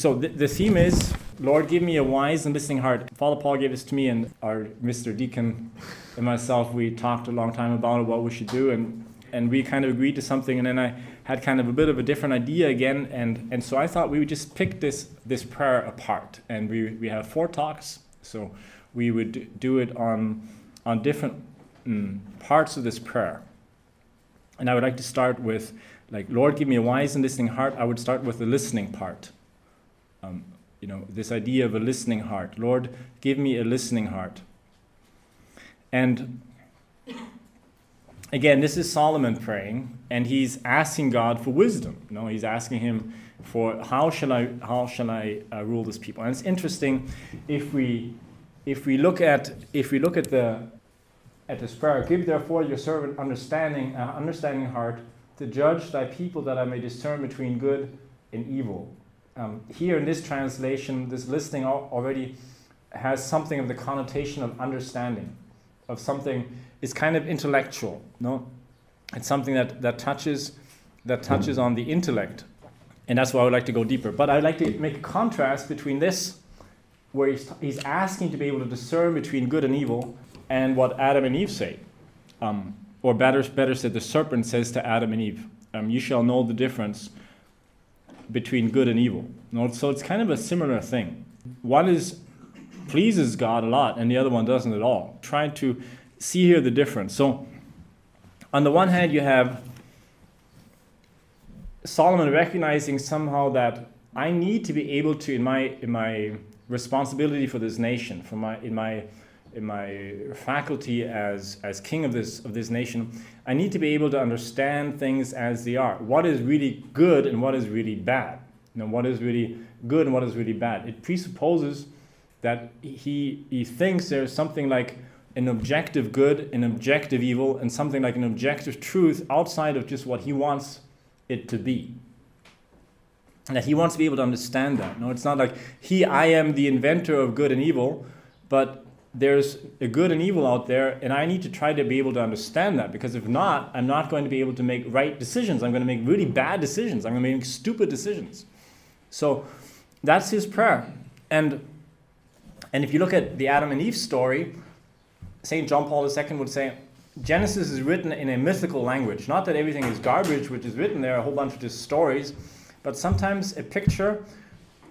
so the, the theme is Lord, give me a wise and listening heart. Father Paul gave this to me, and our Mr. Deacon and myself, we talked a long time about what we should do, and, and we kind of agreed to something, and then I had kind of a bit of a different idea again, and, and so I thought we would just pick this, this prayer apart, and we, we have four talks, so we would do it on, on different mm, parts of this prayer. And I would like to start with, like, Lord, give me a wise and listening heart. I would start with the listening part. Um, you know, this idea of a listening heart. Lord, give me a listening heart. And again, this is Solomon praying, and he's asking God for wisdom. You know, he's asking him for how shall I how shall I uh, rule this people. And it's interesting if we if we look at if we look at the at this prayer, give therefore your servant understanding uh, understanding heart to judge thy people that I may discern between good and evil. Um, here in this translation, this listing already has something of the connotation of understanding, of something is kind of intellectual. No, it's something that, that touches that touches on the intellect, and that's why I would like to go deeper. But I'd like to make a contrast between this, where he's, he's asking to be able to discern between good and evil, and what Adam and Eve say, um, or better better said, the serpent says to Adam and Eve, um, "You shall know the difference." Between good and evil. So it's kind of a similar thing. One is pleases God a lot, and the other one doesn't at all. Trying to see here the difference. So, on the one hand, you have Solomon recognizing somehow that I need to be able to, in my in my responsibility for this nation, for my in my in my faculty as as king of this of this nation, I need to be able to understand things as they are. What is really good and what is really bad. You know, what is really good and what is really bad. It presupposes that he he thinks there's something like an objective good, an objective evil, and something like an objective truth outside of just what he wants it to be. And that he wants to be able to understand that. No, it's not like he, I am the inventor of good and evil, but there's a good and evil out there, and I need to try to be able to understand that because if not, I'm not going to be able to make right decisions. I'm going to make really bad decisions. I'm going to make stupid decisions. So that's his prayer. And, and if you look at the Adam and Eve story, St. John Paul II would say Genesis is written in a mythical language. Not that everything is garbage, which is written there, a whole bunch of just stories, but sometimes a picture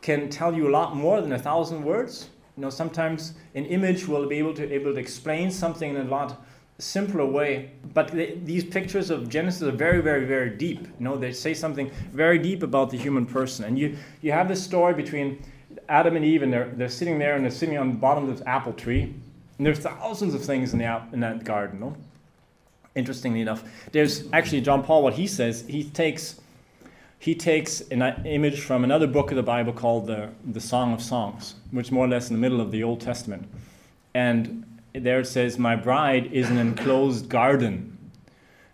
can tell you a lot more than a thousand words you know, sometimes an image will be able to able to explain something in a lot simpler way. But these pictures of Genesis are very, very, very deep. You know, they say something very deep about the human person. And you, you have this story between Adam and Eve, and they're, they're sitting there and they're sitting on the bottom of this apple tree. And there's thousands of things in, the, in that garden. No? Interestingly enough, there's actually John Paul, what he says, he takes he takes an image from another book of the Bible called the, the Song of Songs, which is more or less in the middle of the Old Testament. And there it says, My bride is an enclosed garden.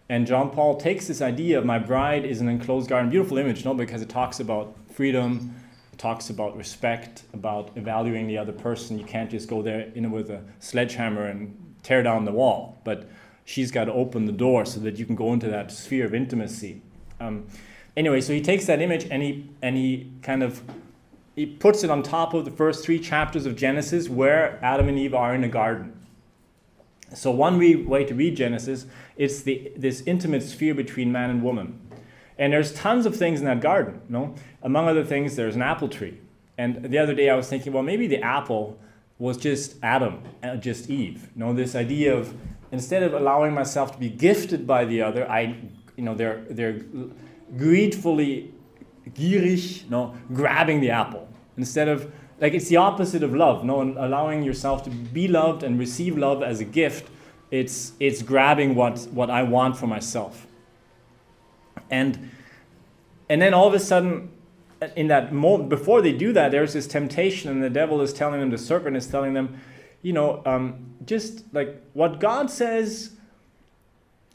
And John Paul takes this idea of my bride is an enclosed garden, beautiful image, no, because it talks about freedom, it talks about respect, about evaluating the other person. You can't just go there know, with a sledgehammer and tear down the wall, but she's got to open the door so that you can go into that sphere of intimacy. Um, anyway, so he takes that image and he and he kind of he puts it on top of the first three chapters of Genesis where Adam and Eve are in a garden. So one way to read Genesis is the this intimate sphere between man and woman. And there's tons of things in that garden, you know? Among other things, there's an apple tree. And the other day I was thinking, well, maybe the apple was just Adam, uh, just Eve. You know, this idea of instead of allowing myself to be gifted by the other, I, you know, they're, they're greedfully, gierig, no, grabbing the apple instead of like it's the opposite of love. No, allowing yourself to be loved and receive love as a gift. It's it's grabbing what what I want for myself. And and then all of a sudden, in that moment before they do that, there's this temptation, and the devil is telling them, the serpent is telling them, you know, um, just like what God says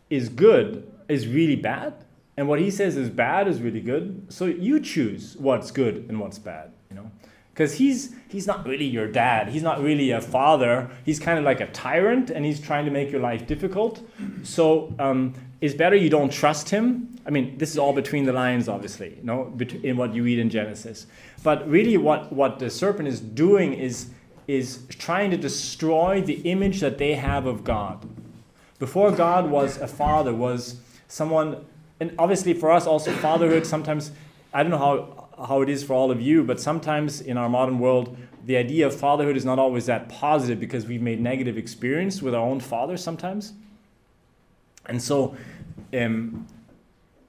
is good is really bad and what he says is bad is really good. So you choose what's good and what's bad, you know? Because he's he's not really your dad. He's not really a father. He's kind of like a tyrant, and he's trying to make your life difficult. So um, it's better you don't trust him. I mean, this is all between the lines, obviously, you know, in what you read in Genesis. but really, what, what the serpent is doing is, is trying to destroy the image that they have of God. Before God was a father, was someone, and obviously for us also, fatherhood sometimes, I don't know how, how it is for all of you, but sometimes in our modern world, the idea of fatherhood is not always that positive because we've made negative experience with our own father sometimes. And so, um,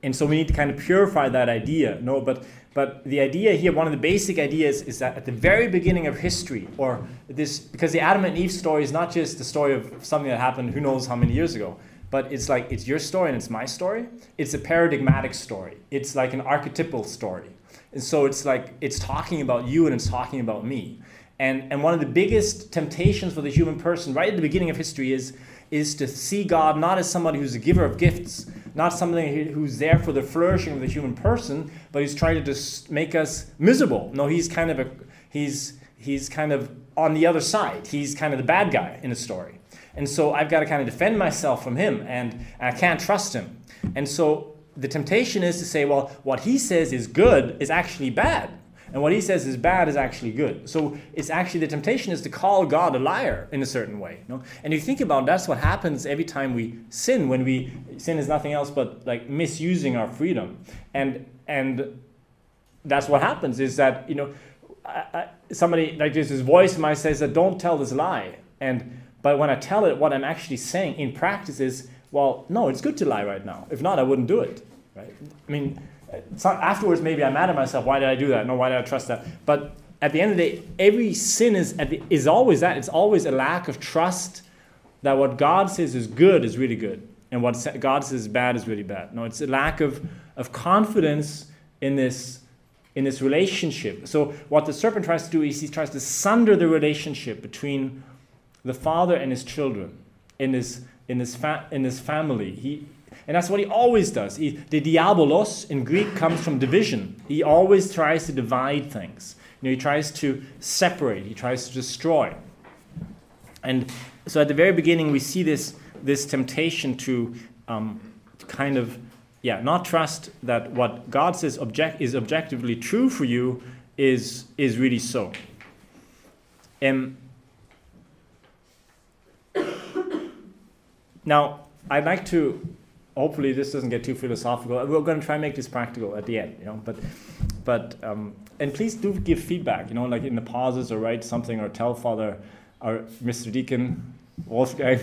and so we need to kind of purify that idea. No, but but the idea here, one of the basic ideas, is that at the very beginning of history, or this, because the Adam and Eve story is not just the story of something that happened who knows how many years ago, but it's like it's your story and it's my story. It's a paradigmatic story. It's like an archetypal story. And so it's like it's talking about you and it's talking about me. And, and one of the biggest temptations for the human person right at the beginning of history is, is to see God not as somebody who's a giver of gifts, not somebody who's there for the flourishing of the human person, but he's trying to just make us miserable. No, he's kind of a he's he's kind of on the other side. He's kind of the bad guy in the story. And so I've got to kind of defend myself from him and I can't trust him. And so the temptation is to say, well, what he says is good is actually bad. And what he says is bad is actually good. So it's actually the temptation is to call God a liar in a certain way. You know? And you think about that's what happens every time we sin. When we sin is nothing else but like misusing our freedom. And and that's what happens is that you know I, I, somebody like this his voice might says that don't tell this lie. And but when I tell it, what I'm actually saying in practice is, well, no, it's good to lie right now. If not, I wouldn't do it. Right? I mean afterwards, maybe I'm mad at myself. Why did I do that? No, why did I trust that? But at the end of the day, every sin is, the, is always that. It's always a lack of trust that what God says is good is really good, and what God says is bad is really bad. No, it's a lack of, of confidence in this, in this relationship. So, what the serpent tries to do is he tries to sunder the relationship between the father and his children in his, in this, fa- in this family. He, and that's what he always does. He, the diabolos in Greek comes from division. He always tries to divide things. You know, he tries to separate, he tries to destroy. And so at the very beginning, we see this, this temptation to, um, kind of, yeah, not trust that what God says object, is objectively true for you is, is really so. Um, now, I'd like to hopefully this doesn't get too philosophical. We're going to try and make this practical at the end, you know. But, but um, and please do give feedback, you know, like in the pauses or write something or tell Father or Mr. Deacon Wolfgang,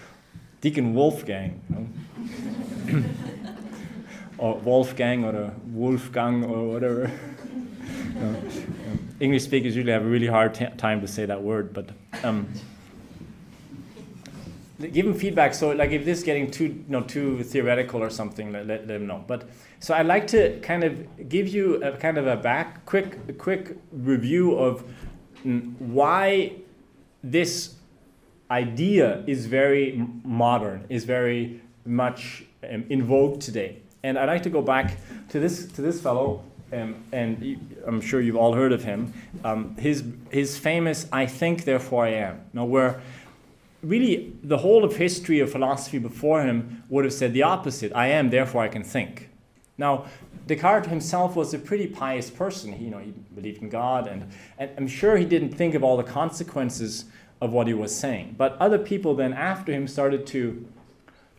Deacon Wolfgang, you know? or Wolfgang or a Wolfgang or whatever. you know, um, English speakers usually have a really hard t- time to say that word, but. Um, give them feedback. So like if this is getting too you know too theoretical or something, let, let, them know. But so I'd like to kind of give you a kind of a back quick quick review of why this idea is very modern, is very much um, in vogue today. And I'd like to go back to this to this fellow. Um, and I'm sure you've all heard of him. Um, his his famous "I think, therefore I am." Now, where really the whole of history of philosophy before him would have said the opposite I am, therefore I can think. Now, Descartes himself was a pretty pious person. He, you know, he believed in God, and, and I'm sure he didn't think of all the consequences of what he was saying. But other people then after him started to,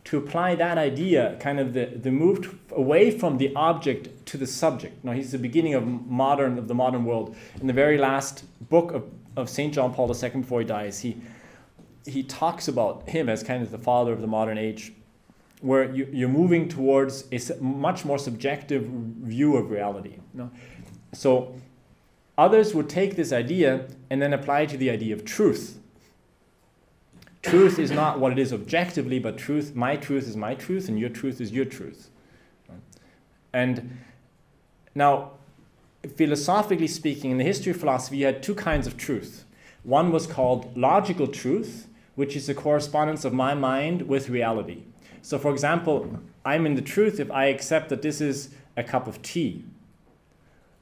to apply that idea, kind of the, the moved away from the object to the subject. Now, he's the beginning of modern of the modern world. In the very last book of, of St. John Paul II before he dies, he, he talks about him as kind of the father of the modern age, where you, are moving towards a much more subjective view of reality. You know? So others would take this idea and then apply it to the idea of truth. Truth is not what it is objectively, but truth, my truth is my truth, and your truth is your truth. And now, philosophically speaking, in the history of philosophy, you had two kinds of truth. One was called logical truth, which is the correspondence of my mind with reality. So, for example, I'm in the truth if I accept that this is a cup of tea.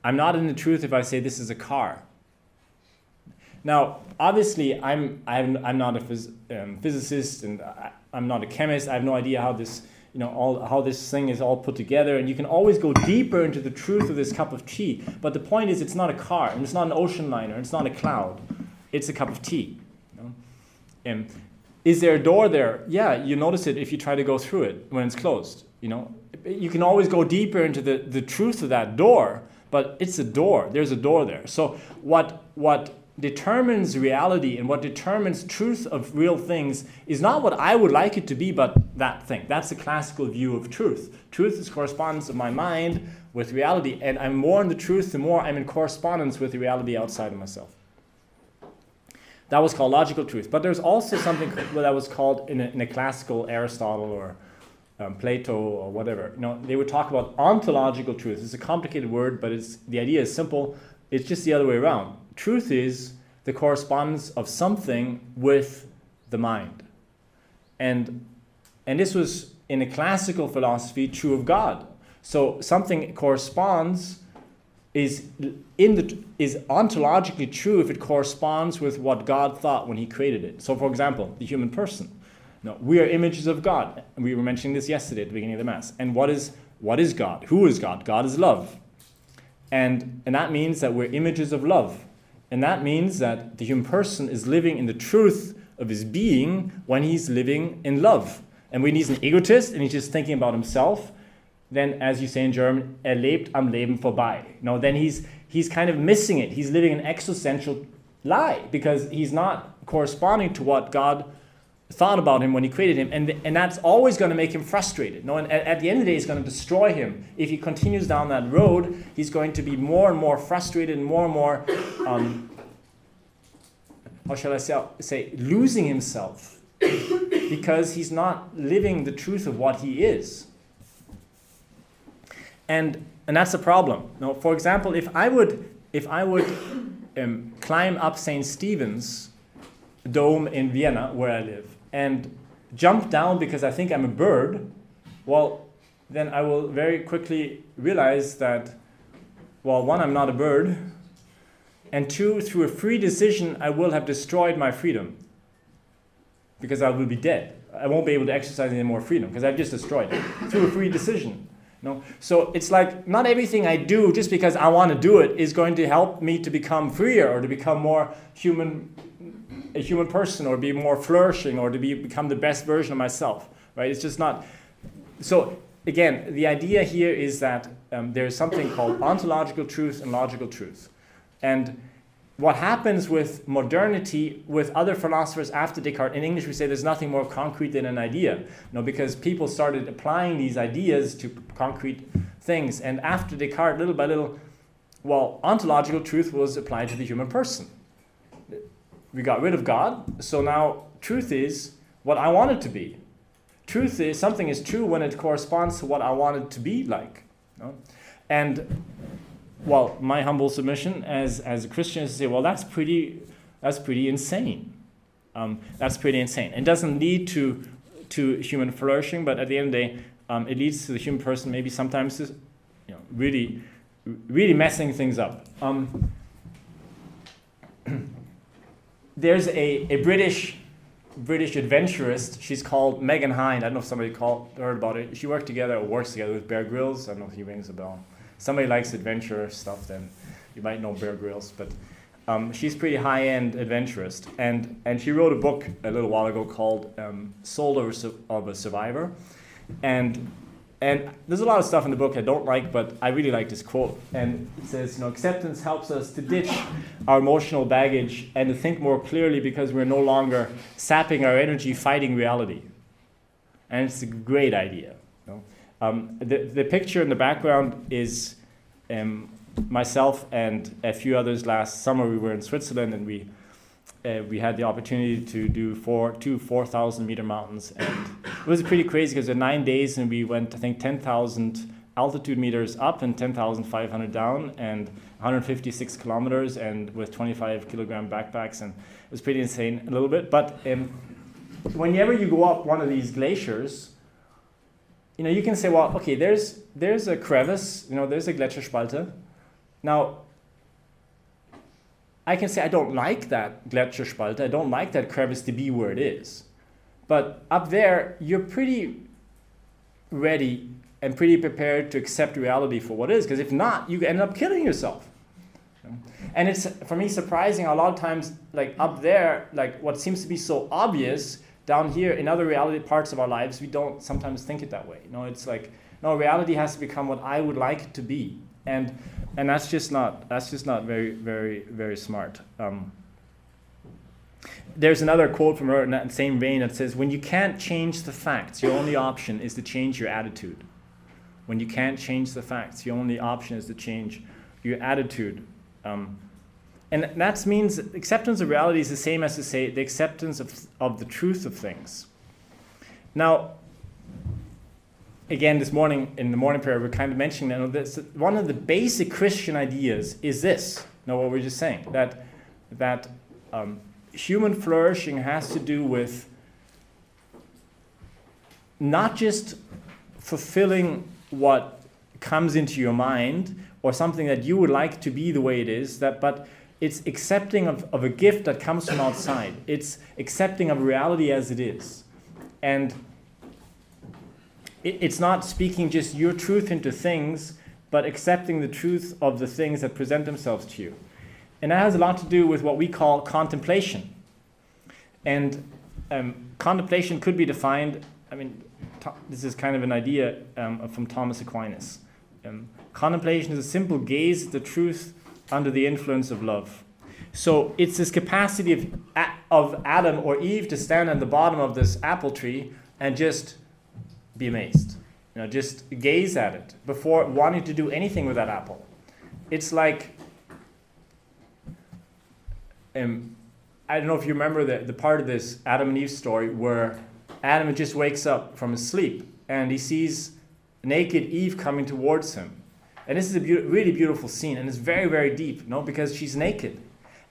I'm not in the truth if I say this is a car. Now, obviously, I'm, I'm, I'm not a phys- um, physicist and I, am not a chemist. I have no idea how this you know all how this thing is all put together and you can always go deeper into the truth of this cup of tea but the point is it's not a car and it's not an ocean liner and it's not a cloud it's a cup of tea? And is there a door there yeah you notice it if you try to go through it when it's closed you know you can always go deeper into the, the truth of that door but it's a door there's a door there so what what determines reality and what determines truth of real things is not what I would like it to be, but that thing. That's the classical view of truth. Truth is correspondence of my mind with reality, and I'm more in the truth the more I'm in correspondence with the reality outside of myself. That was called logical truth. But there's also something that was called in a, in a classical Aristotle or um, Plato or whatever. You know, they would talk about ontological truth. It's a complicated word, but it's the idea is simple. It's just the other way around truth is the correspondence of something with the mind. And, and this was in a classical philosophy true of God. So something corresponds is in the is ontologically true if it corresponds with what God thought when he created it. So for example, the human person. No, we are images of God. And we were mentioning this yesterday at the beginning of the Mass. And what is what is God? Who is God? God is love. And, and that means that we're images of love. And that means that the human person is living in the truth of his being when he's living in love. And when he's an egotist and he's just thinking about himself, then, as you say in German, er lebt am Leben vorbei. No, then he's, he's kind of missing it. He's living an existential lie because he's not corresponding to what God thought about him when he created him. And, and that's always going to make him frustrated. No, and at, at the end of the day, it's going to destroy him. If he continues down that road, he's going to be more and more frustrated and more and more, um, how shall I say, say, losing himself because he's not living the truth of what he is. And, and that's a problem. Now, for example, if I would, if I would um, climb up St. Stephen's dome in Vienna, where I live, and jump down because I think I'm a bird, well, then I will very quickly realize that, well, one, I'm not a bird, and two, through a free decision, I will have destroyed my freedom because I will be dead. I won't be able to exercise any more freedom because I've just destroyed it through a free decision. No? So it's like not everything I do just because I want to do it is going to help me to become freer or to become more human a human person or be more flourishing or to be, become the best version of myself, right? It's just not. So again, the idea here is that um, there is something called ontological truth and logical truth. And what happens with modernity, with other philosophers after Descartes, in English we say there's nothing more concrete than an idea. You know, because people started applying these ideas to concrete things. And after Descartes, little by little, well, ontological truth was applied to the human person we got rid of God. So now truth is what I want it to be. Truth is something is true when it corresponds to what I want it to be like. You know? And well, my humble submission as, as a Christian is to say, well, that's pretty, that's pretty insane. Um, that's pretty insane. It doesn't lead to, to human flourishing, but at the end of the day, um, it leads to the human person maybe sometimes you know, really, really messing things up. Um, there's a, a British British adventurist. She's called Megan Hine. I don't know if somebody called heard about it. She worked together or works together with Bear Grylls. I don't know if he rings a bell. Somebody likes adventure stuff, then you might know Bear Grylls. But um, she's pretty high end adventurist, and and she wrote a book a little while ago called um, Soul of a Survivor, and and there's a lot of stuff in the book I don't like, but I really like this quote. And it says, you know, acceptance helps us to ditch our emotional baggage and to think more clearly because we're no longer sapping our energy fighting reality. And it's a great idea. Um, the, the picture in the background is um, myself and a few others last summer. We were in Switzerland and we uh, we had the opportunity to do four, two 4,000 meter mountains. And it was pretty crazy because in nine days and we went, I think, 10,000 altitude meters up and 10,500 down and 156 kilometers and with 25 kilogram backpacks. And it was pretty insane a little bit. But um, whenever you go up one of these glaciers, you know, you can say, well, okay, there's, there's a crevice, you know, there's a Gletscherspalte. Now, I can say I don't like that Gletscherspalte, I don't like that crevice to be where it is. But up there, you're pretty, ready and pretty prepared to accept reality for what it is. Because if not, you end up killing yourself. And it's for me surprising a lot of times, like up there, like what seems to be so obvious down here in other reality parts of our lives, we don't sometimes think it that way. You know, it's like no, reality has to become what I would like it to be, and and that's just not that's just not very very very smart. Um, there's another quote from her in that same vein that says, "When you can't change the facts, your only option is to change your attitude." When you can't change the facts, your only option is to change your attitude. Um, and that means acceptance of reality is the same as to say the acceptance of, of the truth of things. Now, again, this morning in the morning prayer, we're kind of mentioning that this, one of the basic Christian ideas is this. You know what we're just saying that that um, human flourishing has to do with not just fulfilling what comes into your mind or something that you would like to be the way it is, that but it's accepting of, of a gift that comes from outside. It's accepting of reality as it is. And it, it's not speaking just your truth into things, but accepting the truth of the things that present themselves to you. And that has a lot to do with what we call contemplation. And um, contemplation could be defined, I mean, this is kind of an idea um, from Thomas Aquinas. Um, contemplation is a simple gaze at the truth under the influence of love. So it's this capacity of, of Adam or Eve to stand at the bottom of this apple tree and just be amazed. You know, just gaze at it before wanting to do anything with that apple. It's like, um, I don't know if you remember the, the part of this Adam and Eve story where Adam just wakes up from his sleep and he sees naked Eve coming towards him. And this is a be- really beautiful scene and it's very, very deep, you know, because she's naked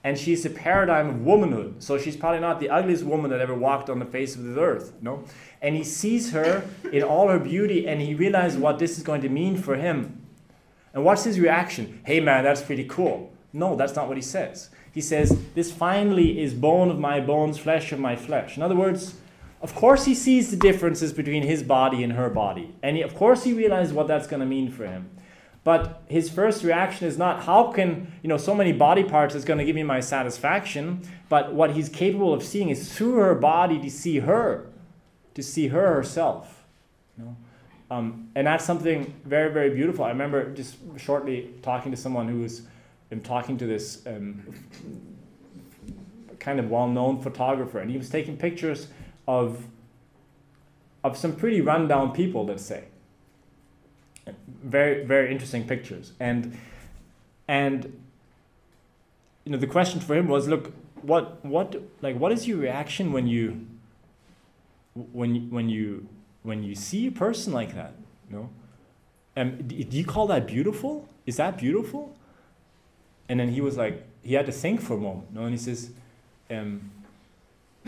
and she's a paradigm of womanhood. So she's probably not the ugliest woman that ever walked on the face of the earth, you know. And he sees her in all her beauty and he realizes what this is going to mean for him. And what's his reaction? Hey man, that's pretty cool. No, that's not what he says. He says, This finally is bone of my bones, flesh of my flesh. In other words, of course, he sees the differences between his body and her body. And he, of course, he realizes what that's going to mean for him. But his first reaction is not, how can, you know, so many body parts is going to give me my satisfaction? But what he's capable of seeing is through her body to see her, to see her herself. You know? Um, and that's something very, very beautiful. I remember just shortly talking to someone who was um, talking to this um, kind of well known photographer, and he was taking pictures of, of some pretty rundown people, let's say. Very, very interesting pictures. And, and you know, the question for him was, look, what, what, like, what is your reaction when you, when, when you, when you see a person like that? You know, um, do you call that beautiful? Is that beautiful? And then he was like, he had to think for a moment. You know, and he says, um,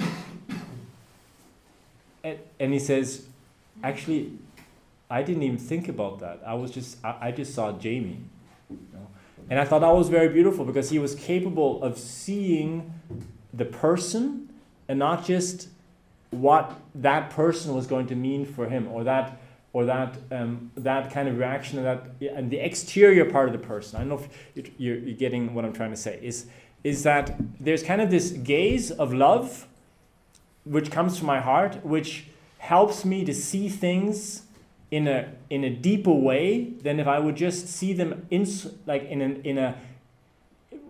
and, and he says, actually, I didn't even think about that. I was just, I, I just saw Jamie. You know? And I thought that was very beautiful because he was capable of seeing the person and not just what that person was going to mean for him or that or that um, that kind of reaction and that and the exterior part of the person. I don't know if you're, you're getting what I'm trying to say. Is is that there's kind of this gaze of love which comes from my heart, which helps me to see things in a in a deeper way than if I would just see them in like in an, in a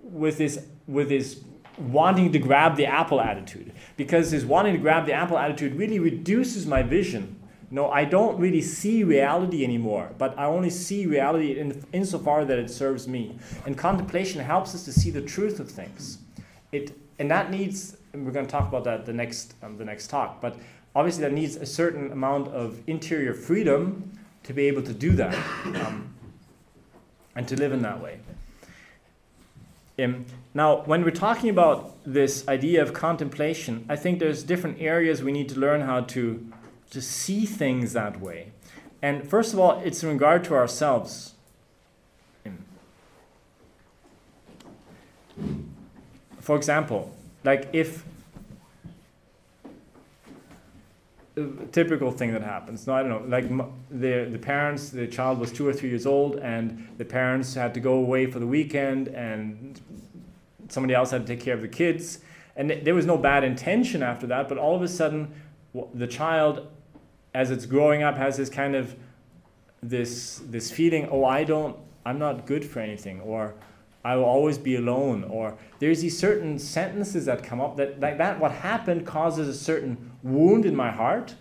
with this with this wanting to grab the apple attitude because this wanting to grab the apple attitude really reduces my vision. No, I don't really see reality anymore, but I only see reality in, insofar that it serves me. And contemplation helps us to see the truth of things. It and that needs and we're going to talk about that the next um, the next talk. But obviously, that needs a certain amount of interior freedom to be able to do that um, and to live in that way. Um, now, when we're talking about this idea of contemplation, I think there's different areas we need to learn how to to see things that way. And first of all, it's in regard to ourselves. For example, like if typical thing that happens. No, I don't know. Like the the parents, the child was two or three years old, and the parents had to go away for the weekend, and somebody else had to take care of the kids, and there was no bad intention after that. But all of a sudden, the child, as it's growing up, has this kind of this this feeling. Oh, I don't. I'm not good for anything, or I will always be alone, or there's these certain sentences that come up that like that. What happened causes a certain wound in my heart,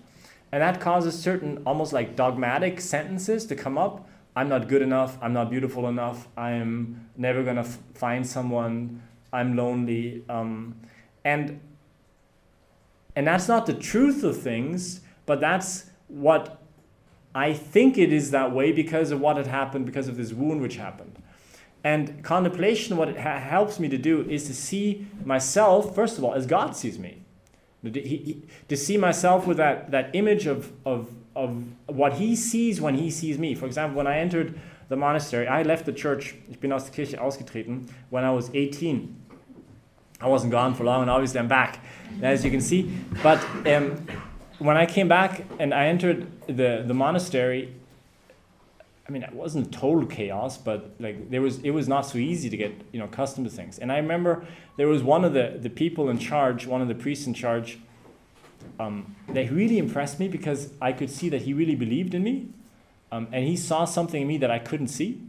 and that causes certain almost like dogmatic sentences to come up. I'm not good enough. I'm not beautiful enough. I'm never gonna f- find someone. I'm lonely, um, and and that's not the truth of things, but that's what I think it is that way because of what had happened, because of this wound which happened. And contemplation, what it ha- helps me to do is to see myself, first of all, as God sees me. To, he, to see myself with that, that image of, of, of what He sees when He sees me. For example, when I entered the monastery, I left the church, ich bin aus der Kirche ausgetreten, when I was 18. I wasn't gone for long, and obviously I'm back, as you can see. But um, when I came back and I entered the, the monastery, I mean, it wasn't total chaos, but like there was, it was not so easy to get you know accustomed to things. And I remember there was one of the the people in charge, one of the priests in charge. Um, that really impressed me because I could see that he really believed in me, um, and he saw something in me that I couldn't see,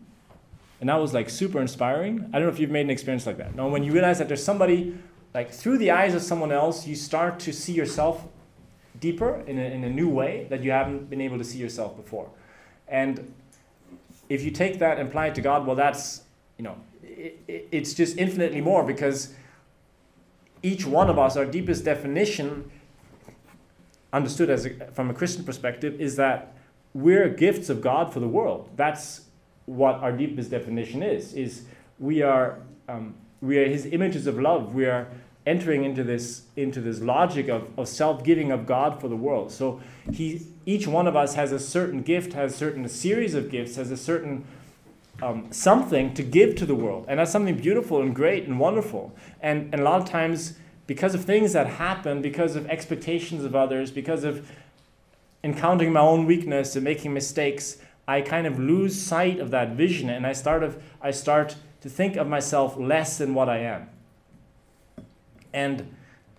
and that was like super inspiring. I don't know if you've made an experience like that. No, when you realize that there's somebody, like through the eyes of someone else, you start to see yourself deeper in a, in a new way that you haven't been able to see yourself before, and if you take that and apply it to God, well, that's, you know, it, it, it's just infinitely more because each one of us, our deepest definition, understood as a, from a Christian perspective, is that we're gifts of God for the world. That's what our deepest definition is. Is we are um, we are His images of love. We are entering into this into this logic of, of self-giving of God for the world. So he each one of us has a certain gift, has a certain series of gifts, has a certain um, something to give to the world. And that's something beautiful and great and wonderful. And, and a lot of times, because of things that happen, because of expectations of others, because of encountering my own weakness and making mistakes, I kind of lose sight of that vision and I start, of, I start to think of myself less than what I am. And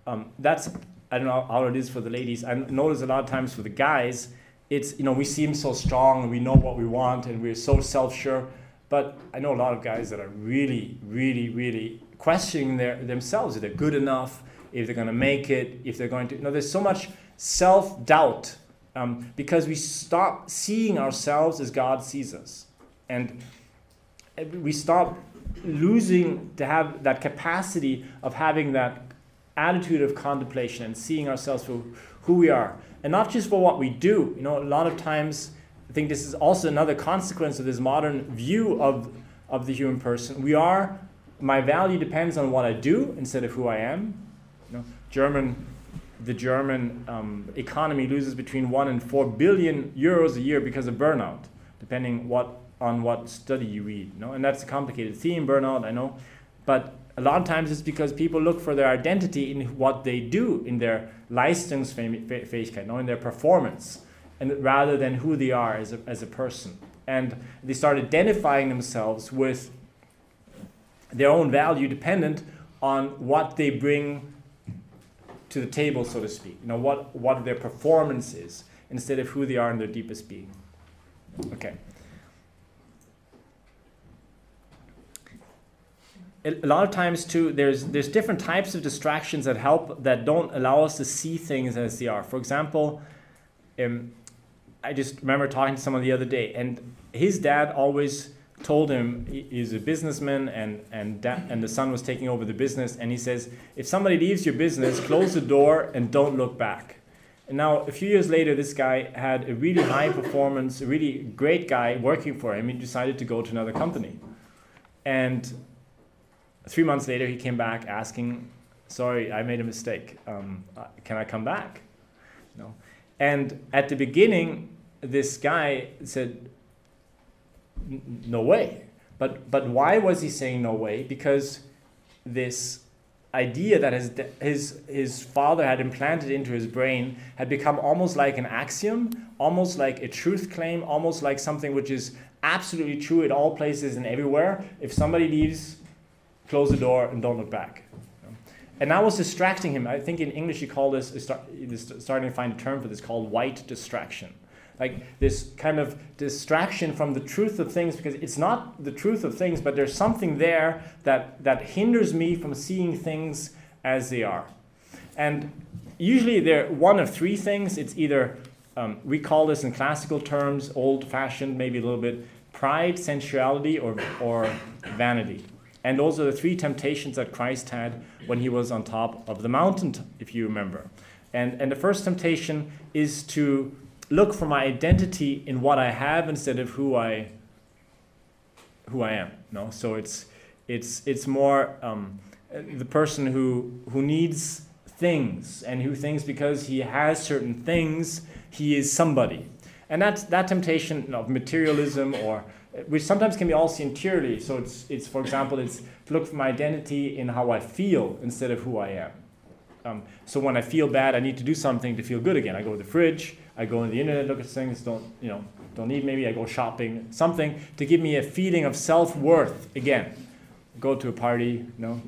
um, that's, I don't know how it is for the ladies. I notice a lot of times for the guys, it's, you know, we seem so strong and we know what we want and we're so self sure. But I know a lot of guys that are really, really, really questioning their, themselves if they're good enough, if they're going to make it, if they're going to. You know, there's so much self doubt um, because we stop seeing ourselves as God sees us. And we stop losing to have that capacity of having that attitude of contemplation and seeing ourselves for who we are. And not just for what we do. You know a lot of times i think this is also another consequence of this modern view of of the human person. We are my value depends on what i do instead of who i am. You know german the german um, economy loses between 1 and 4 billion euros a year because of burnout depending what on what study you read. You know? and that's a complicated theme burnout i know. But a lot of times it's because people look for their identity in what they do, in their Leistungsfähigkeit, in their performance, and rather than who they are as a, as a person. And they start identifying themselves with their own value dependent on what they bring to the table, so to speak. You know, what, what their performance is, instead of who they are in their deepest being. Okay. A lot of times too there's there's different types of distractions that help that don't allow us to see things as they are. For example um, i just remember talking to someone the other day and his dad always told him he's a businessman and and da- and the son was taking over the business and he says if somebody leaves your business close the door and don't look back. And now a few years later this guy had a really high performance a really great guy working for him. He decided to go to another company. And three months later, he came back asking, "Sorry, I made a mistake. Um, uh, can I come back?" No. And at the beginning, this guy said, "No way." But but why was he saying no way? Because this idea that his, his, his father had implanted into his brain had become almost like an axiom, almost like a truth claim, almost like something which is absolutely true at all places and everywhere. If somebody leaves, close the door and don't look back. And that was distracting him. I think in English you call this, starting to find a term for this called white distraction like this kind of distraction from the truth of things because it's not the truth of things but there's something there that that hinders me from seeing things as they are and usually they're one of three things it's either um, we call this in classical terms old fashioned maybe a little bit pride sensuality or, or vanity and also the three temptations that christ had when he was on top of the mountain if you remember and, and the first temptation is to look for my identity in what I have instead of who I who I am. No, so it's it's it's more um, the person who who needs things and who thinks because he has certain things he is somebody, and that's that temptation of materialism or which sometimes can be also interiorly. So it's it's for example it's to look for my identity in how I feel instead of who I am. Um, so when I feel bad, I need to do something to feel good again. I go to the fridge, I go on the internet, look at things, don't you know, don't need maybe I go shopping, something to give me a feeling of self worth again. Go to a party, you know,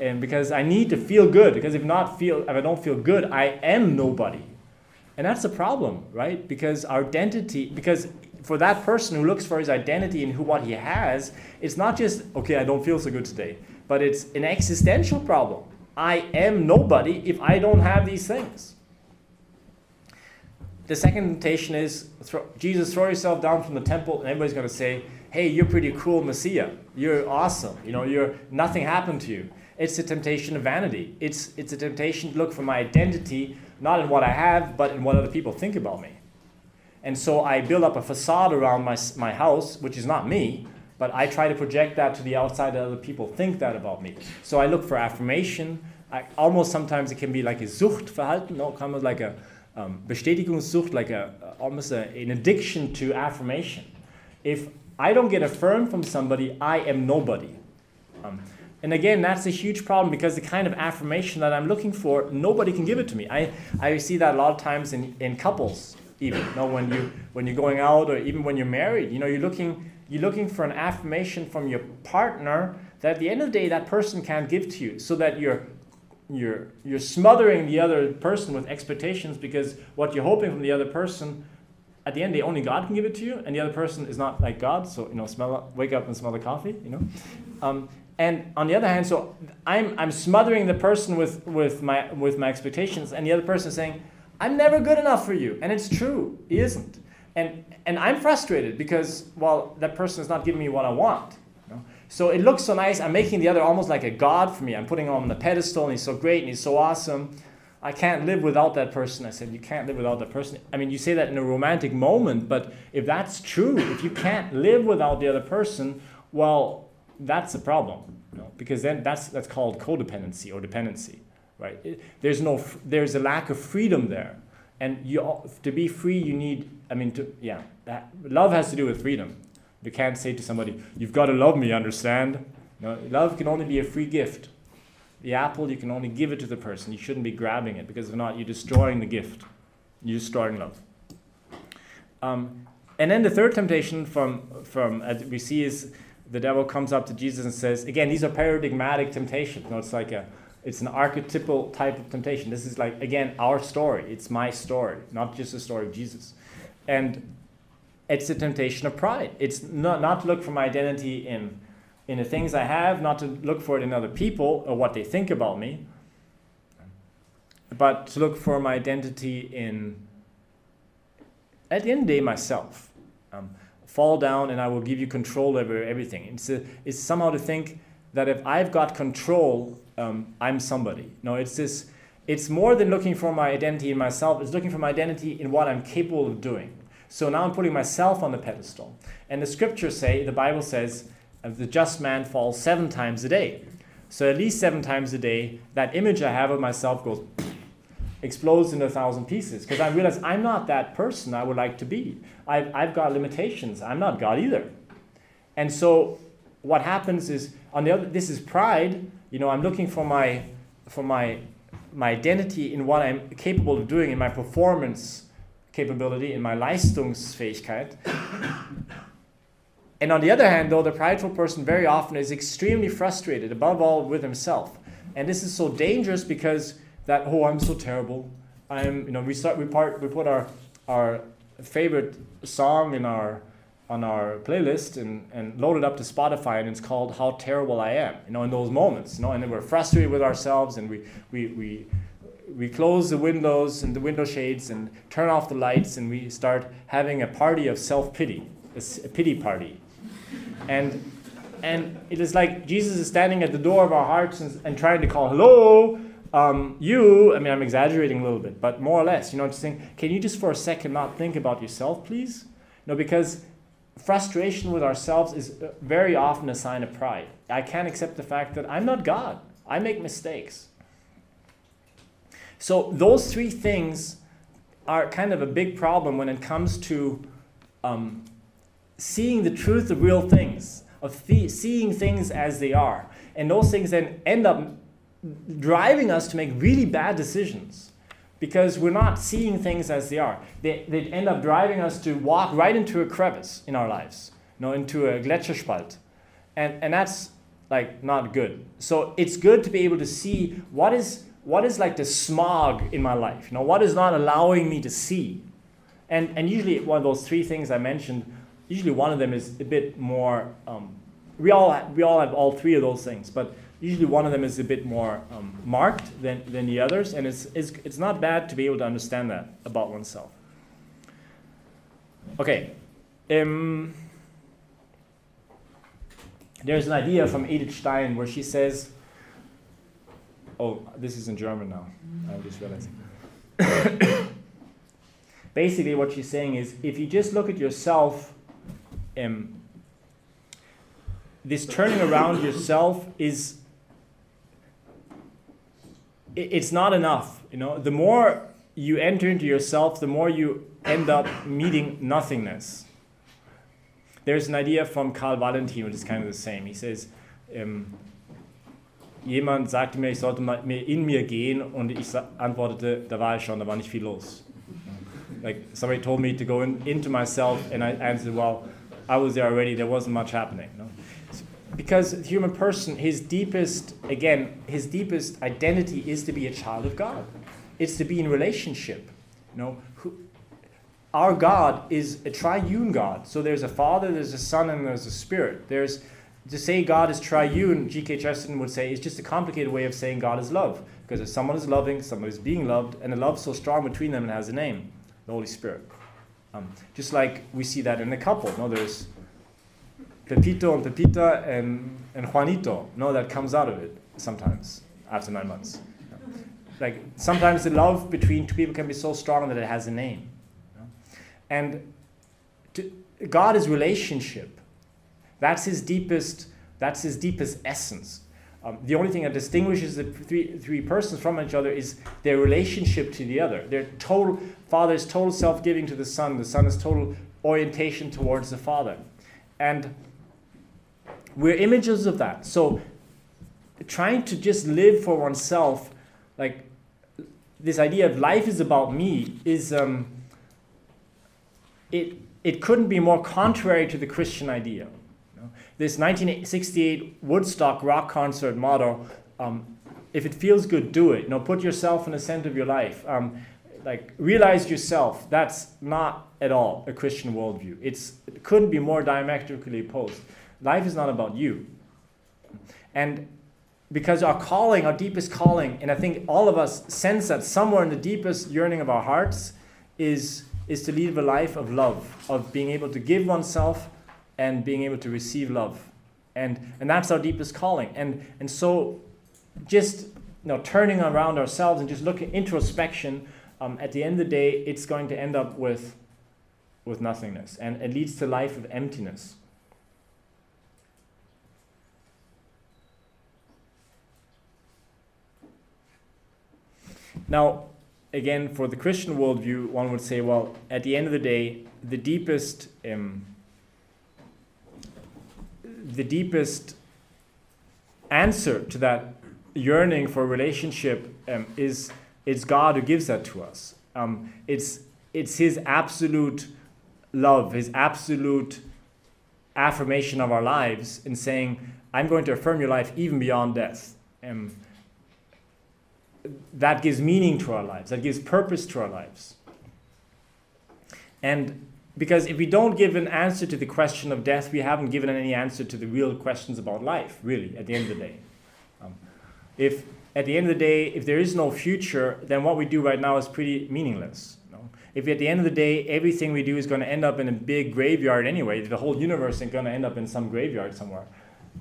and because I need to feel good. Because if not feel, if I don't feel good, I am nobody, and that's a problem, right? Because our identity, because for that person who looks for his identity in who what he has, it's not just okay, I don't feel so good today, but it's an existential problem I am nobody if I don't have these things. The second temptation is throw, Jesus, throw yourself down from the temple, and everybody's going to say, Hey, you're pretty cool, Messiah. You're awesome. You know, you're nothing happened to you. It's a temptation of vanity. It's, it's a temptation to look for my identity, not in what I have, but in what other people think about me. And so I build up a facade around my, my house, which is not me, but I try to project that to the outside that other people think that about me. So I look for affirmation. I, almost sometimes it can be like a Suchtverhalten, no, kind of like a um, Bestätigungssucht, like a almost a, an addiction to affirmation. If I don't get affirmed from somebody, I am nobody. Um, and again, that's a huge problem because the kind of affirmation that I'm looking for, nobody can give it to me. I, I see that a lot of times in, in couples, even you know, when you when you're going out or even when you're married. You know, you're looking you're looking for an affirmation from your partner that at the end of the day that person can't give to you so that you're you're you're smothering the other person with expectations because what you're hoping from the other person at the end the only god can give it to you and the other person is not like god so you know smell wake up and smell the coffee you know um, and on the other hand so i'm i'm smothering the person with with my with my expectations and the other person is saying i'm never good enough for you and it's true he isn't and and I'm frustrated because well that person is not giving me what I want. You know? So it looks so nice. I'm making the other almost like a god for me. I'm putting him on the pedestal, and he's so great and he's so awesome. I can't live without that person. I said, You can't live without that person. I mean, you say that in a romantic moment, but if that's true, if you can't live without the other person, well, that's a problem. You know? Because then that's, that's called codependency or dependency, right? There's, no, there's a lack of freedom there. And you to be free you need i mean to yeah that, love has to do with freedom. You can't say to somebody you've got to love me understand? No love can only be a free gift. The apple you can only give it to the person. You shouldn't be grabbing it because if not you're destroying the gift. You're destroying love. Um, and then the third temptation from from as we see is the devil comes up to jesus and says again these are paradigmatic temptations. You know, it's like a it's an archetypal type of temptation. This is like, again, our story. It's my story, not just the story of Jesus. And it's a temptation of pride. It's not, not to look for my identity in, in the things I have, not to look for it in other people or what they think about me, but to look for my identity in, at the end of the day, myself. Um, fall down and I will give you control over everything. It's, a, it's somehow to think that if I've got control, um, I'm somebody. No, it's this. It's more than looking for my identity in myself. It's looking for my identity in what I'm capable of doing. So now I'm putting myself on the pedestal. And the scriptures say, the Bible says, the just man falls seven times a day. So at least seven times a day, that image I have of myself goes explodes into a thousand pieces because I realize I'm not that person I would like to be. I've, I've got limitations. I'm not God either. And so what happens is on the other, this is pride. You know, I'm looking for my for my my identity in what I'm capable of doing in my performance capability in my Leistungsfähigkeit. and on the other hand, though, the prideful person very often is extremely frustrated, above all with himself. And this is so dangerous because that oh I'm so terrible. I'm you know we start we part we put our our favorite song in our on our playlist and, and load it up to Spotify and it's called How Terrible I Am. You know, in those moments, you know, and then we're frustrated with ourselves and we we we we close the windows and the window shades and turn off the lights and we start having a party of self-pity, a, a pity party. And and it is like Jesus is standing at the door of our hearts and, and trying to call, hello, um, you, I mean, I'm exaggerating a little bit, but more or less, you know, just saying, can you just for a second not think about yourself, please? No, because frustration with ourselves is uh, very often a sign of pride. I can't accept the fact that I'm not God. I make mistakes. So those three things are kind of a big problem when it comes to um, seeing the truth of real things, of th- seeing things as they are. And those things then end up driving us to make really bad decisions because we're not seeing things as they are. They, they end up driving us to walk right into a crevice in our lives, you know, into a Gletscherspalt. And, and that's like not good. So it's good to be able to see what is, what is like the smog in my life, you know, what is not allowing me to see. And, and usually one of those three things I mentioned, usually one of them is a bit more, um, we, all, we all have all three of those things, but usually one of them is a bit more um, marked than, than the others, and it's, it's, it's not bad to be able to understand that about oneself. Okay. Um, there's an idea from Edith Stein where she says, oh, this is in German now, I'm just realizing. Basically, what she's saying is if you just look at yourself, um, this turning around yourself is it's not enough. You know, the more you enter into yourself, the more you end up meeting nothingness. There's an idea from Karl Valentin, which is kind of the same. He says, um, jemand sagte mir, ich sollte mal in mir gehen und ich antwortete, da war ich schon, da war nicht viel los. Like somebody told me to go in, into myself and I answered, well, I was there already, there wasn't much happening. Because the human person, his deepest, again, his deepest identity is to be a child of God. It's to be in relationship. You know, who, our God is a triune God. So there's a Father, there's a Son, and there's a Spirit. There's to say God is triune, G.K. Chesterton would say, is just a complicated way of saying God is love. Because if someone is loving, someone is being loved, and the love so strong between them, it has a name, the Holy Spirit. Um, just like we see that in a couple. No, there's Pepito and Pepita and, and Juanito. No, that comes out of it sometimes after nine months. Like sometimes the love between two people can be so strong that it has a name. And to, God is relationship. That's his deepest. That's his deepest essence. Um, the only thing that distinguishes the three, three persons from each other is their relationship to the other. Their total Father is total self-giving to the Son. The Son is total orientation towards the Father, and we're images of that. So trying to just live for oneself, like this idea of life is about me, is um, it it couldn't be more contrary to the Christian idea. You know? This 1968 Woodstock rock concert motto: um, "If it feels good, do it." You know, put yourself in the center of your life. Um, like realize yourself. That's not at all a Christian worldview. It's, it couldn't be more diametrically opposed. Life is not about you. And because our calling, our deepest calling, and I think all of us sense that somewhere in the deepest yearning of our hearts is, is to live a life of love, of being able to give oneself and being able to receive love. And, and that's our deepest calling. And, and so just you know, turning around ourselves and just looking introspection, um, at the end of the day, it's going to end up with, with nothingness. And it leads to life of emptiness. Now, again, for the Christian worldview, one would say, well, at the end of the day, the deepest, um, the deepest answer to that yearning for a relationship um, is it's God who gives that to us. Um, it's it's His absolute love, His absolute affirmation of our lives in saying, "I'm going to affirm your life even beyond death." Um, that gives meaning to our lives. That gives purpose to our lives. And because if we don't give an answer to the question of death, we haven't given any answer to the real questions about life, really, at the end of the day. Um, if at the end of the day, if there is no future, then what we do right now is pretty meaningless. You know? If at the end of the day, everything we do is going to end up in a big graveyard anyway, the whole universe is going to end up in some graveyard somewhere,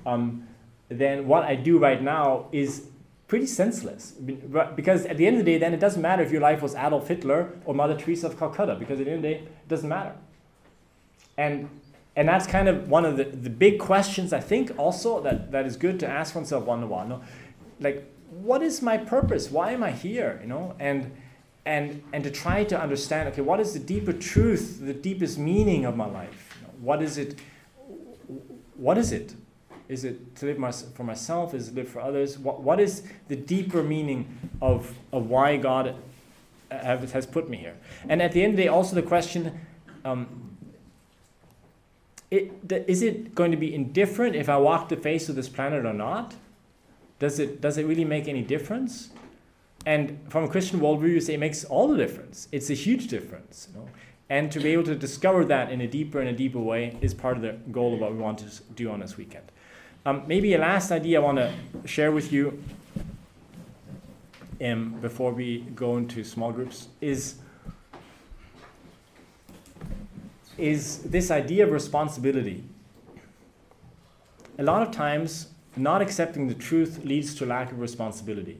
um, then what I do right now is pretty senseless. Because at the end of the day, then it doesn't matter if your life was Adolf Hitler or Mother Teresa of Calcutta, because at the end of the day, it doesn't matter. And, and that's kind of one of the, the big questions I think also that, that is good to ask oneself one to one. Like, what is my purpose? Why am I here? You know, and and and to try to understand, okay, what is the deeper truth, the deepest meaning of my life? You know, what is it? What is it? Is it to live my, for myself? Is it live for others? What, what is the deeper meaning of, of why God have, has put me here? And at the end of the day, also the question um, it, is it going to be indifferent if I walk the face of this planet or not? Does it, does it really make any difference? And from a Christian worldview, you say it makes all the difference. It's a huge difference. You know? And to be able to discover that in a deeper and a deeper way is part of the goal of what we want to do on this weekend. Um, maybe a last idea I want to share with you um, before we go into small groups is, is this idea of responsibility. A lot of times, not accepting the truth leads to lack of responsibility.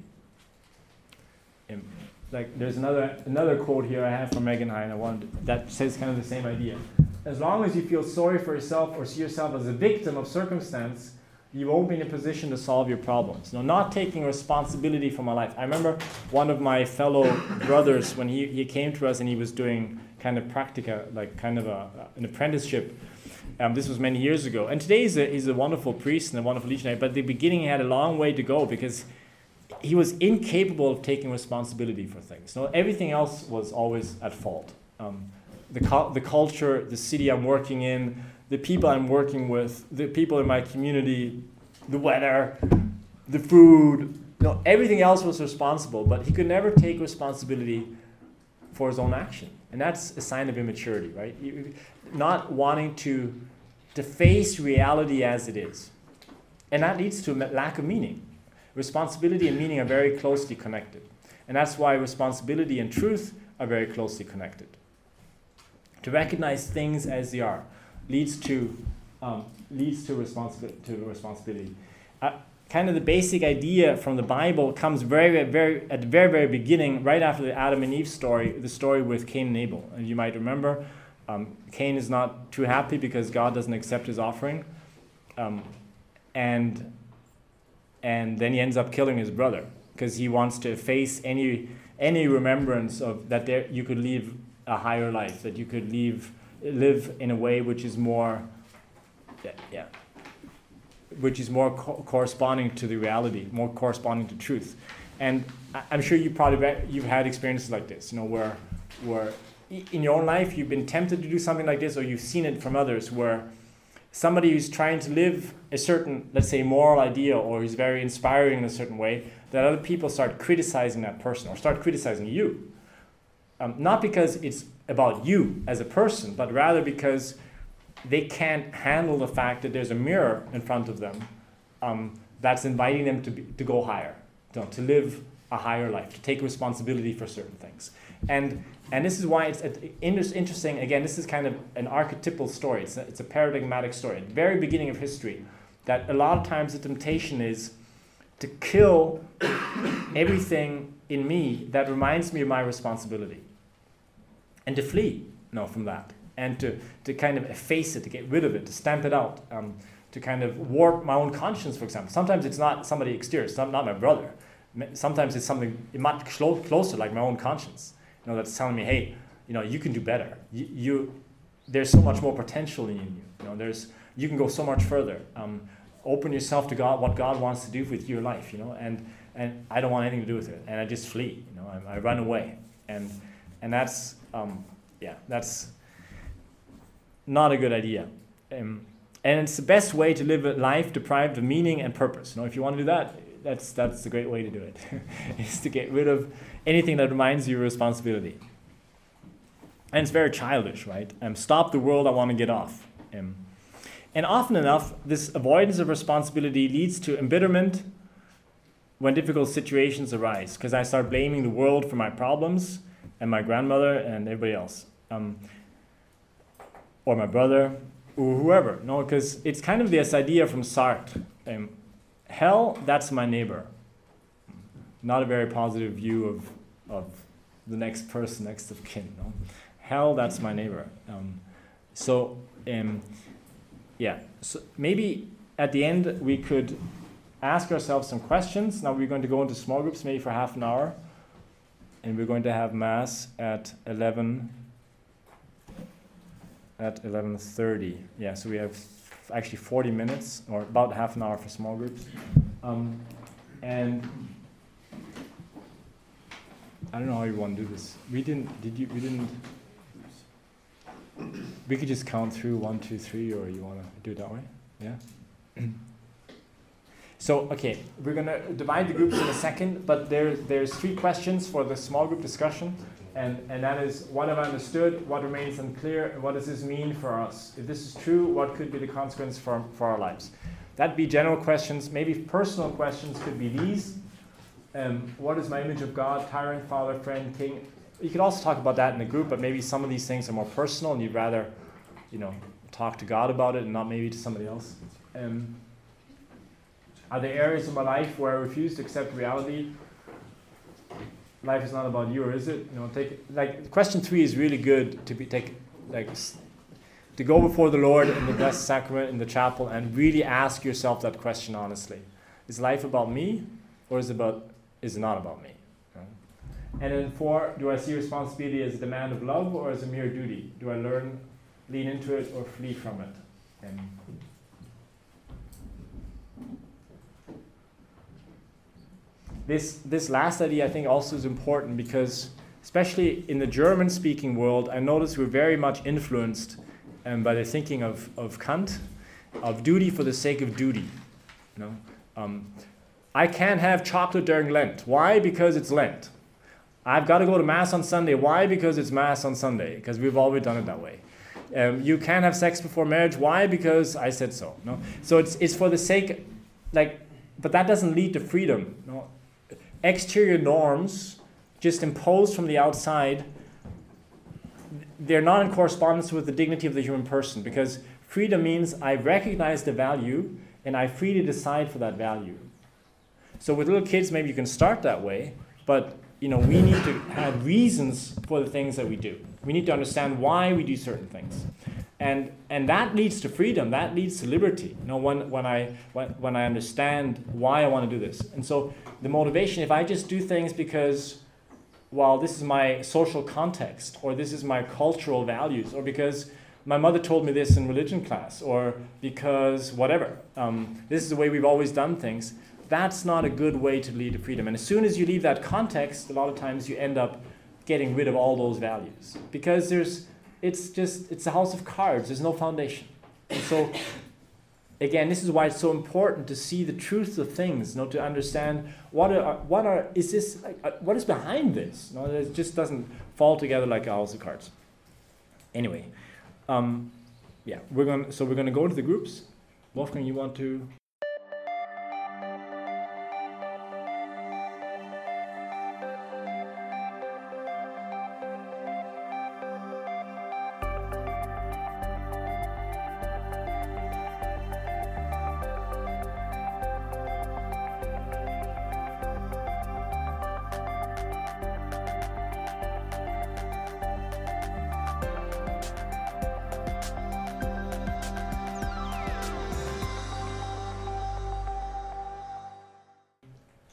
Um, like there's another another quote here I have from Megan Hine. I wanted that says kind of the same idea. As long as you feel sorry for yourself or see yourself as a victim of circumstance, you won't be in a position to solve your problems. No, not taking responsibility for my life. I remember one of my fellow brothers when he, he came to us and he was doing kind of practica, like kind of a, an apprenticeship. Um, this was many years ago. And today he's a, he's a wonderful priest and a wonderful legionary, but at the beginning he had a long way to go because he was incapable of taking responsibility for things. No, everything else was always at fault. Um, the, cu- the culture, the city I'm working in, the people I'm working with, the people in my community, the weather, the food, you know, everything else was responsible, but he could never take responsibility for his own action. And that's a sign of immaturity, right? Not wanting to, to face reality as it is. And that leads to a lack of meaning. Responsibility and meaning are very closely connected. And that's why responsibility and truth are very closely connected. To recognize things as they are leads to um, leads to, responsibility. to responsibility. Uh, kind of the basic idea from the Bible comes very, very at the very, very beginning, right after the Adam and Eve story, the story with Cain and Abel. And you might remember, um, Cain is not too happy because God doesn't accept his offering, um, and and then he ends up killing his brother because he wants to efface any any remembrance of that there you could live a higher life, that you could live live in a way which is more, yeah, yeah which is more co- corresponding to the reality, more corresponding to truth. And I, I'm sure you probably you've had experiences like this, you know, where where in your own life you've been tempted to do something like this, or you've seen it from others, where somebody who's trying to live a certain, let's say, moral ideal, or who's very inspiring in a certain way, that other people start criticizing that person or start criticizing you. Um, not because it's about you as a person, but rather because they can't handle the fact that there's a mirror in front of them um, that's inviting them to, be, to go higher, to, to live a higher life, to take responsibility for certain things. And, and this is why it's interesting. Again, this is kind of an archetypal story, it's a, it's a paradigmatic story. At the very beginning of history, that a lot of times the temptation is to kill everything in me that reminds me of my responsibility and to flee no, from that and to, to kind of efface it, to get rid of it, to stamp it out, um, to kind of warp my own conscience, for example. Sometimes it's not somebody exterior, it's not, not my brother. Sometimes it's something much closer, like my own conscience, you know, that's telling me, hey, you know, you can do better. You, you there's so much more potential in you. You know, there's you can go so much further. Um, open yourself to God, what God wants to do with your life. You know, and and I don't want anything to do with it, and I just flee. You know, I, I run away, and and that's um, yeah, that's not a good idea. Um, and it's the best way to live a life deprived of meaning and purpose. You know, if you want to do that, that's that's the great way to do it. is to get rid of anything that reminds you of responsibility. And it's very childish, right? Um, stop the world I want to get off. Um, and often enough, this avoidance of responsibility leads to embitterment when difficult situations arise, because I start blaming the world for my problems and my grandmother and everybody else, um, or my brother, or whoever. No, because it's kind of this idea from Sartre. Um, hell, that's my neighbor. Not a very positive view of, of the next person next of kin. No? Hell, that's my neighbor. Um, so, um, yeah, so maybe at the end we could ask ourselves some questions. Now we're going to go into small groups maybe for half an hour, and we're going to have mass at 11 at 11.30. Yeah, so we have actually 40 minutes or about half an hour for small groups. Um, and I don't know how you want to do this. We didn't, did you, we didn't, we could just count through one, two, three, or you want to do it that way? Yeah? so, okay, we're going to divide the groups in a second, but there, there's three questions for the small group discussion. And, and that is what have I understood, what remains unclear, and what does this mean for us? If this is true, what could be the consequence for, for our lives? That'd be general questions. Maybe personal questions could be these. Um, what is my image of God, tyrant, father, friend, king? You could also talk about that in a group, but maybe some of these things are more personal and you'd rather, you know, talk to God about it and not maybe to somebody else. Um, are there areas of my life where I refuse to accept reality life is not about you, or is it? You know, take like question three is really good to be take like to go before the Lord in the Blessed Sacrament in the chapel and really ask yourself that question honestly: Is life about me, or is it about is it not about me? And then four, do I see responsibility as a demand of love or as a mere duty? Do I learn, lean into it, or flee from it? And this, this last idea I think also is important because, especially in the German speaking world, I notice we're very much influenced um, by the thinking of, of Kant, of duty for the sake of duty. You know? Um, I can't have chocolate during Lent. Why? Because it's Lent. I've got to go to Mass on Sunday. Why? Because it's Mass on Sunday, because we've always done it that way. Um, you can't have sex before marriage. Why? Because I said so. No? So it's, it's for the sake, like, but that doesn't lead to freedom. No? Exterior norms just imposed from the outside they're not in correspondence with the dignity of the human person because freedom means I recognize the value and I freely decide for that value. So with little kids, maybe you can start that way, but you know we need to have reasons for the things that we do. We need to understand why we do certain things, and and that leads to freedom. That leads to liberty. You know when when I when, when I understand why I want to do this, and so the motivation, if I just do things because, well, this is my social context, or this is my cultural values, or because my mother told me this in religion class, or because whatever, um, this is the way we've always done things, that's not a good way to lead to freedom. And as soon as you leave that context, a lot of times you end up getting rid of all those values because there's it's just it's a house of cards there's no foundation and so again, this is why it's so important to see the truth of things, you know, to understand what are, what are, is this, like, uh, what is behind this? You know, it just doesn't fall together like a house of cards. Anyway, um, yeah, we're going. So we're going to go to the groups. Wolfgang, you want to